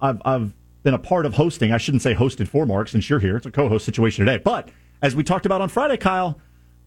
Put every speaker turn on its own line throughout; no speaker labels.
um, I've, I've been a part of hosting. I shouldn't say hosted for Marc since you're here. It's a co-host situation today. But as we talked about on Friday, Kyle,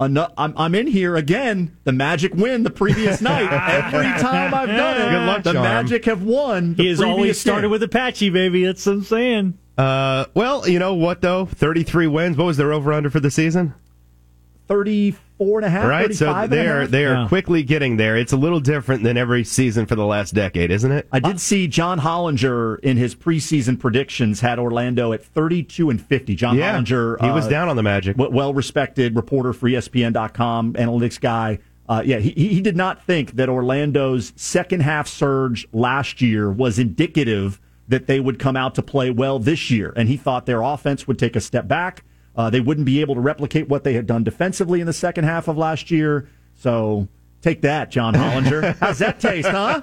I'm, I'm in here again. The Magic win the previous night. Every time I've done it,
Good luck,
the
Charm.
Magic have won.
He has always started with Apache, baby. That's what I'm saying.
Uh, well, you know what though? Thirty-three wins. What was their over/under for the season?
34 and a half,
Right, so
35 and a
they're
half.
they are
Yeah.
quickly getting there. It's a little different than every season for the last decade, isn't it?
I did see John Hollinger in his preseason predictions had Orlando at 32 and 50. John
yeah,
Hollinger,
he was
uh,
down on the Magic.
well respected reporter for ESPN.com, analytics guy. Uh, yeah, he, he did not think that Orlando's second half surge last year was indicative that they would come out to play well this year. And he thought their offense would take a step back. Uh, they wouldn't be able to replicate what they had done defensively in the second half of last year. So take that, John Hollinger. How's that taste, huh?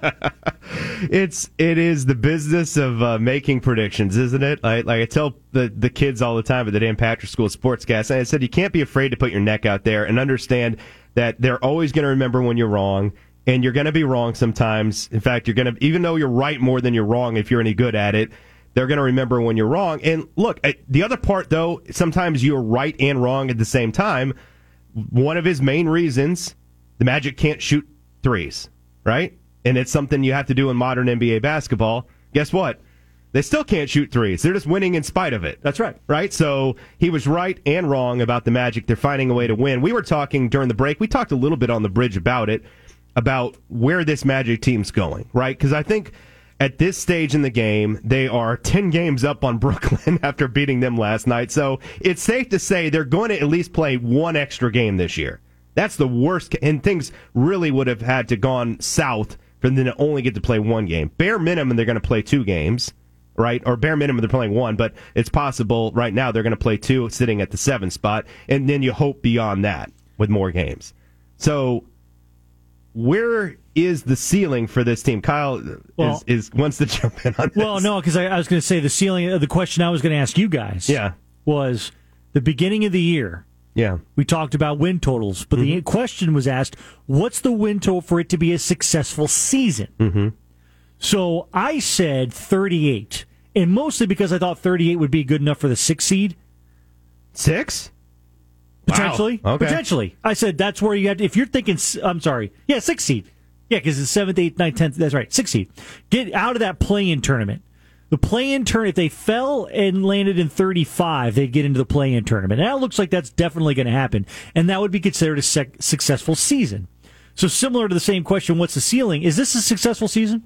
It's it is the business of uh, making predictions, isn't it? Like, like I tell the the kids all the time at the Dan Patrick School Sportscast, and I said you can't be afraid to put your neck out there and understand that they're always going to remember when you're wrong, and you're going to be wrong sometimes. In fact, you're going to even though you're right more than you're wrong if you're any good at it. They're going to remember when you're wrong. And look, uh, the other part though, sometimes you're right and wrong at the same time. One of his main reasons, the Magic can't shoot threes, right? And it's something you have to do in modern NBA basketball. Guess what? They still can't shoot threes. They're just winning in spite of it.
That's right.
Right? So he was right and wrong about the Magic. They're finding a way to win. We were talking during the break. We talked a little bit on the bridge about it, about where this Magic team's going, right? Because I think at this stage in the game, they are 10 games up on Brooklyn after beating them last night. So it's safe to say they're going to at least play one extra game this year. That's the worst, and things really would have had to gone south for them to only get to play one game. Bare minimum, they're going to play two games, right? Or bare minimum, they're playing one, but it's possible right now they're going to play two, sitting at the seventh spot, and then you hope beyond that with more games. So, where is the ceiling for this team? Kyle
Well-
is, is wants to jump in on this.
Well, no, because I, I was going to say the ceiling. The question I was going to ask you guys,
Yeah.
was the beginning of the year.
Yeah.
We talked about win totals, but the question was asked, what's the win total for it to be a successful season? Mm-hmm. So I said 38, and mostly because I thought 38 would be good enough for the six seed.
Six?
Potentially.
Wow. Okay.
Potentially. I said that's where you have to, if you're thinking, I'm sorry, yeah, six seed. Yeah, because it's seventh, eighth, ninth, tenth. That's right, six seed. Get out of that play-in tournament. The play-in tournament. if they fell and landed in 35, they'd get into the play-in tournament. Now it looks like that's definitely going to happen, and that would be considered a sec- successful season. So similar to the same question, what's the ceiling? Is this a successful season?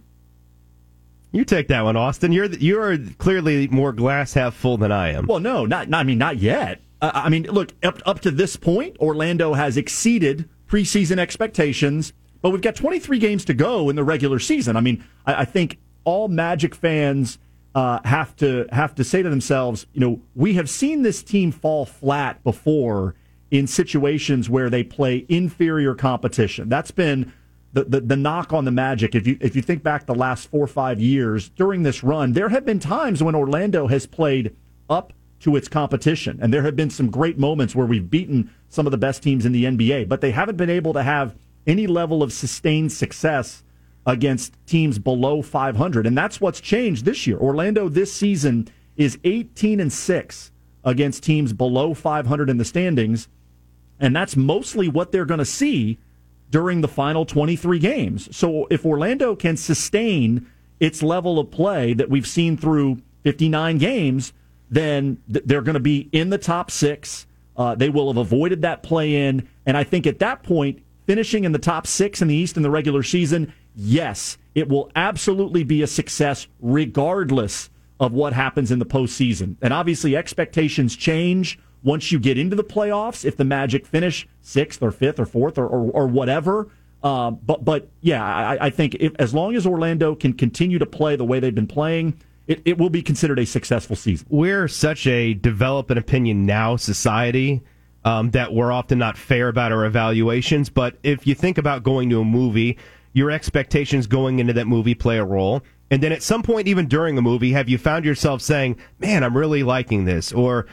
You take that one, Austin. You're you are clearly more glass half full than I am.
Well, no, not, not I mean, not yet. Uh, I mean, look, up up to this point, Orlando has exceeded preseason expectations, but we've got 23 games to go in the regular season. I mean, I, I think all Magic fans uh, have to have to say to themselves, you know, we have seen this team fall flat before in situations where they play inferior competition. That's been the, the, the knock on the Magic. If you if you think back the last four or five years during this run, there have been times when Orlando has played up to its competition, and there have been some great moments where we've beaten some of the best teams in the NBA, but they haven't been able to have any level of sustained success against teams below 500, and that's what's changed this year. Orlando this season is 18 and six against teams below 500 in the standings, and that's mostly what they're going to see during the final 23 games. So if Orlando can sustain its level of play that we've seen through 59 games, then they're going to be in the top six. Uh, they will have avoided that play in. And I think at that point, finishing in the top six in the East in the regular season, yes, it will absolutely be a success regardless of what happens in the postseason. And obviously, expectations change once you get into the playoffs. If the Magic finish sixth or fifth or fourth or, or, or whatever. Uh, but but yeah, I, I think if, as long as Orlando can continue to play the way they've been playing, it, it will be considered a successful season.
We're such a develop an opinion now society um, that we're often not fair about our evaluations. But if you think about going to a movie, your expectations going into that movie play a role. And then at some point, even during a movie, have you found yourself saying, man, I'm really liking this? Or,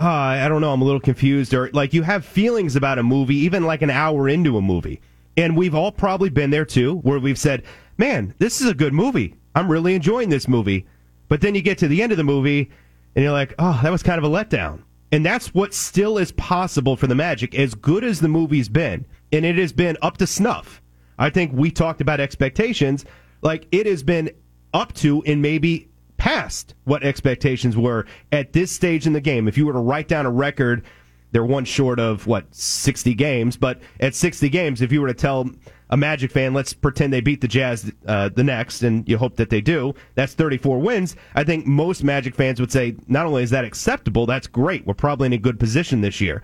uh, I don't know, I'm a little confused. Or like you have feelings about a movie, even like an hour into a movie. And we've all probably been there too, where we've said, man, this is a good movie. I'm really enjoying this movie.
But then you get to the end of the movie and you're like, oh, that was kind of a letdown. And that's what still is possible for the Magic, as good as the movie's been. And it has been up to snuff. I think we talked about expectations. Like, it has been up to and maybe past what expectations were at this stage in the game. If you were to write down a record, they're one short of, what, 60 games. But at 60 games, if you were to tell a Magic fan, let's pretend they beat the Jazz uh, the next, and you hope that they do. That's 34 wins. I think most Magic fans would say, not only is that acceptable, that's great. We're probably in a good position this year.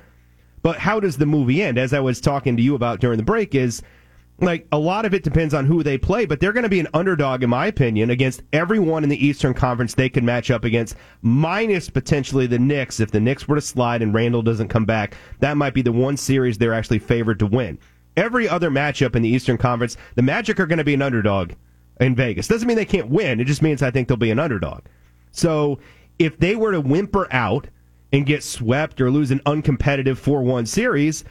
But how does the movie end? As I was talking to you about during the break, is like a lot of it depends on who they play, but they're going to be an underdog, in my opinion, against everyone in the Eastern Conference they could match up against, minus potentially the Knicks. If the Knicks were to slide and Randle doesn't come back, that might be the one series they're actually favored to win. Every other matchup in the Eastern Conference, the Magic are going to be an underdog in Vegas. Doesn't mean they can't win. It just means I think they'll be an underdog. So if they were to whimper out and get swept or lose an uncompetitive 4 1 series,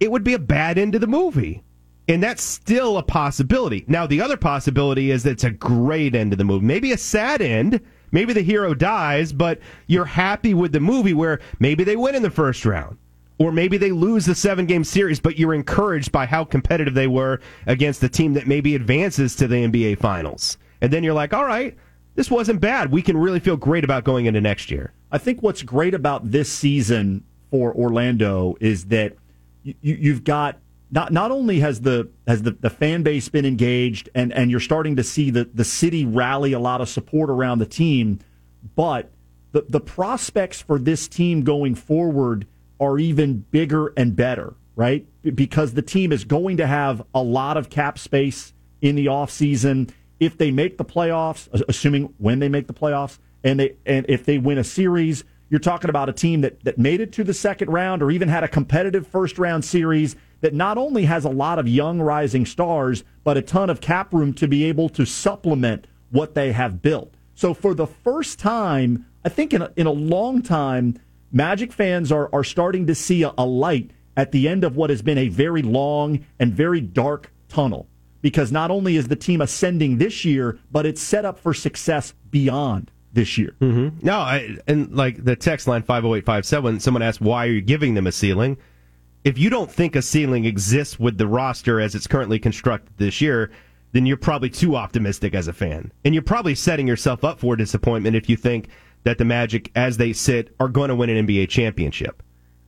it would be a bad end to the movie. And that's still a possibility. Now, the other possibility is that it's a great end to the movie. Maybe a sad end. Maybe the hero dies, but you're happy with the movie where maybe they win in the first round or maybe they lose the seven game series, but you're encouraged by how competitive they were against the team that maybe advances to the NBA Finals. And then you're like, all right, this wasn't bad. We can really feel great about going into next year.
I think what's great about this season for Orlando is that you, you've got not not only has the has the, the fan base been engaged and, and you're starting to see the, the city rally a lot of support around the team, but the, the prospects for this team going forward are even bigger and better, right? Because the team is going to have a lot of cap space in the offseason. If they make the playoffs, assuming when they make the playoffs, and they and if they win a series, you're talking about a team that, that made it to the second round or even had a competitive first round series that not only has a lot of young rising stars, but a ton of cap room to be able to supplement what they have built. So for the first time, I think in a, in a long time, Magic fans are, are starting to see a, a light at the end of what has been a very long and very dark tunnel. Because not only is the team ascending this year, but it's set up for success beyond this year.
Mm-hmm. No, I, and like the text line 50857, someone asked, why are you giving them a ceiling? If you don't think a ceiling exists with the roster as it's currently constructed this year, then you're probably too optimistic as a fan. And you're probably setting yourself up for disappointment if you think that the Magic, as they sit, are going to win an NBA championship.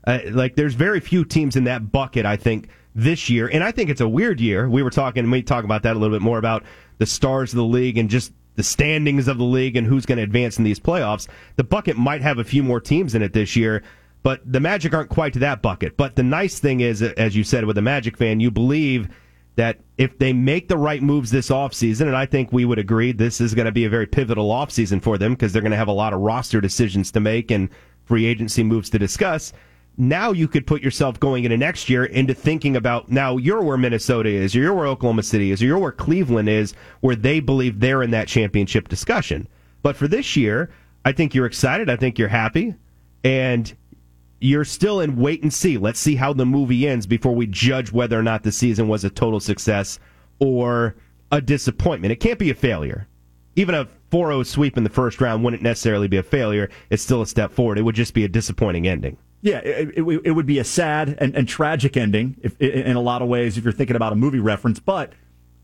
Uh, like, there's very few teams in that bucket, I think, this year. And I think it's a weird year. We were talking, we talk about that a little bit more about the stars of the league and just the standings of the league and who's going to advance in these playoffs. The bucket might have a few more teams in it this year, but the Magic aren't quite to that bucket. But the nice thing is, as you said with a Magic fan, you believe that if they make the right moves this offseason, and I think we would agree this is going to be a very pivotal offseason for them because they're going to have a lot of roster decisions to make and free agency moves to discuss. Now you could put yourself going into next year into thinking about now you're where Minnesota is, or you're where Oklahoma City is, or you're where Cleveland is, where they believe they're in that championship discussion. But for this year, I think you're excited. I think you're happy. And you're still in wait and see. Let's see how the movie ends before we judge whether or not the season was a total success or a disappointment. It can't be a failure. Even a 4 0 sweep in the first round wouldn't necessarily be a failure. It's still a step forward. It would just be a disappointing ending.
Yeah, it, it, it would be a sad and, and tragic ending if, in a lot of ways if you're thinking about a movie reference. But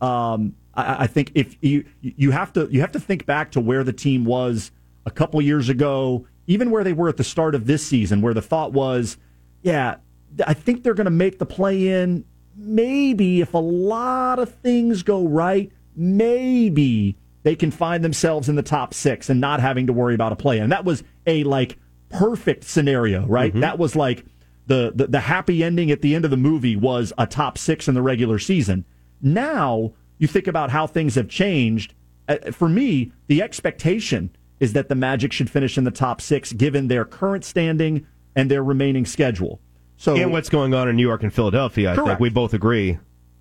um, I, I think if you you have to you have to think back to where the team was a couple years ago even where they were at the start of this season, where the thought was, yeah, I think they're going to make the play in. Maybe if a lot of things go right, maybe they can find themselves in the top six and not having to worry about a play in. And that was a like perfect scenario, right? Mm-hmm. That was like the, the the happy ending at the end of the movie was a top six in the regular season. Now you think about how things have changed. Uh, for me, the expectation is that the Magic should finish in the top six given their current standing and their remaining schedule.
So, and what's going on in New York and Philadelphia, I correct. think we both agree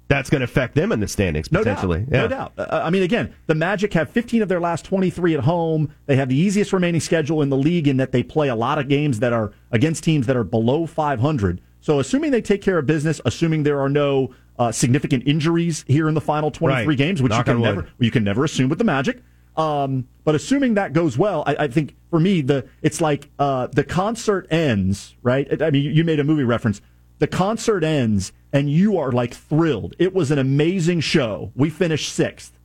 that's going to affect them in the standings potentially.
No doubt. Yeah. No doubt. Uh, I mean, again, the Magic have 15 of their last 23 at home. They have the easiest remaining schedule in the league in that they play a lot of games that are against teams that are below 500. So, assuming they take care of business, assuming there are no uh, significant injuries here in the final 23 right. games, which you can never you can never assume with the Magic. Um, but assuming that goes well, I, I, think for me the it's like uh, the concert ends, right? I mean, you made a movie reference. The concert ends, and you are like thrilled. It was an amazing show. We finished sixth.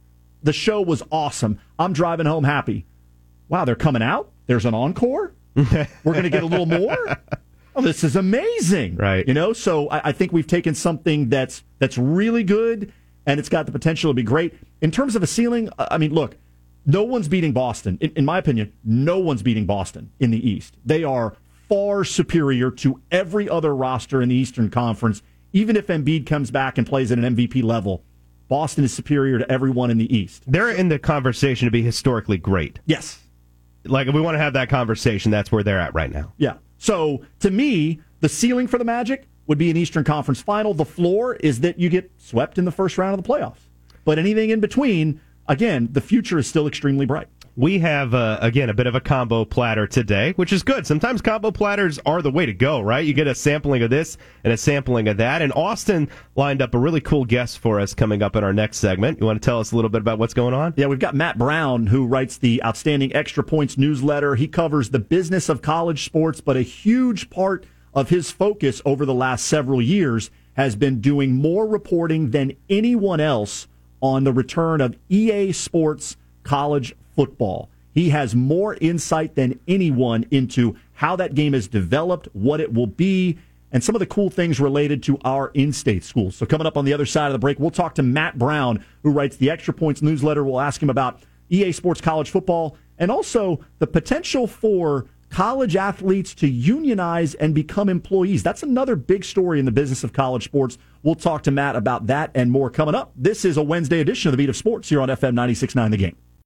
The show was awesome. I'm driving home happy. Wow, they're coming out. There's an encore. We're going to get a little more. Oh, this is amazing,
right?
You know, so I, I think we've taken something that's that's really good, and it's got the potential to be great. In terms of a ceiling, I mean, look, no one's beating Boston. In, in, my opinion, no one's beating Boston in the East. They are far superior to every other roster in the Eastern Conference. Even if Embiid comes back and plays at an MVP level, Boston is superior to everyone in the East.
They're in the conversation to be historically great.
Yes.
Like, if we want to have that conversation, that's where they're at right now.
Yeah. So, to me, the ceiling for the Magic would be an Eastern Conference final. The floor is that you get swept in the first round of the playoffs. But anything in between, again, the future is still extremely bright.
We have, uh, again, a bit of a combo platter today, which is good. Sometimes combo platters are the way to go, right? You get a sampling of this and a sampling of that. And Austin lined up a really cool guest for us coming up in our next segment. You want to tell us a little bit about what's going on?
Yeah, we've got Matt Brown, who writes the Outstanding Extra Points newsletter. He covers the business of college sports, but a huge part of his focus over the last several years has been doing more reporting than anyone else on the return of EA Sports college football. He has more insight than anyone into how that game is developed, what it will be, and some of the cool things related to our in state schools. So, coming up on the other side of the break, we'll talk to Matt Brown, who writes the Extra Points newsletter. We'll ask him about EA Sports college football and also the potential for college athletes to unionize and become employees. That's another big story in the business of college sports. We'll talk to Matt about that and more coming up. This is a Wednesday edition of the Beat of Sports here on FM 96.9 The Game.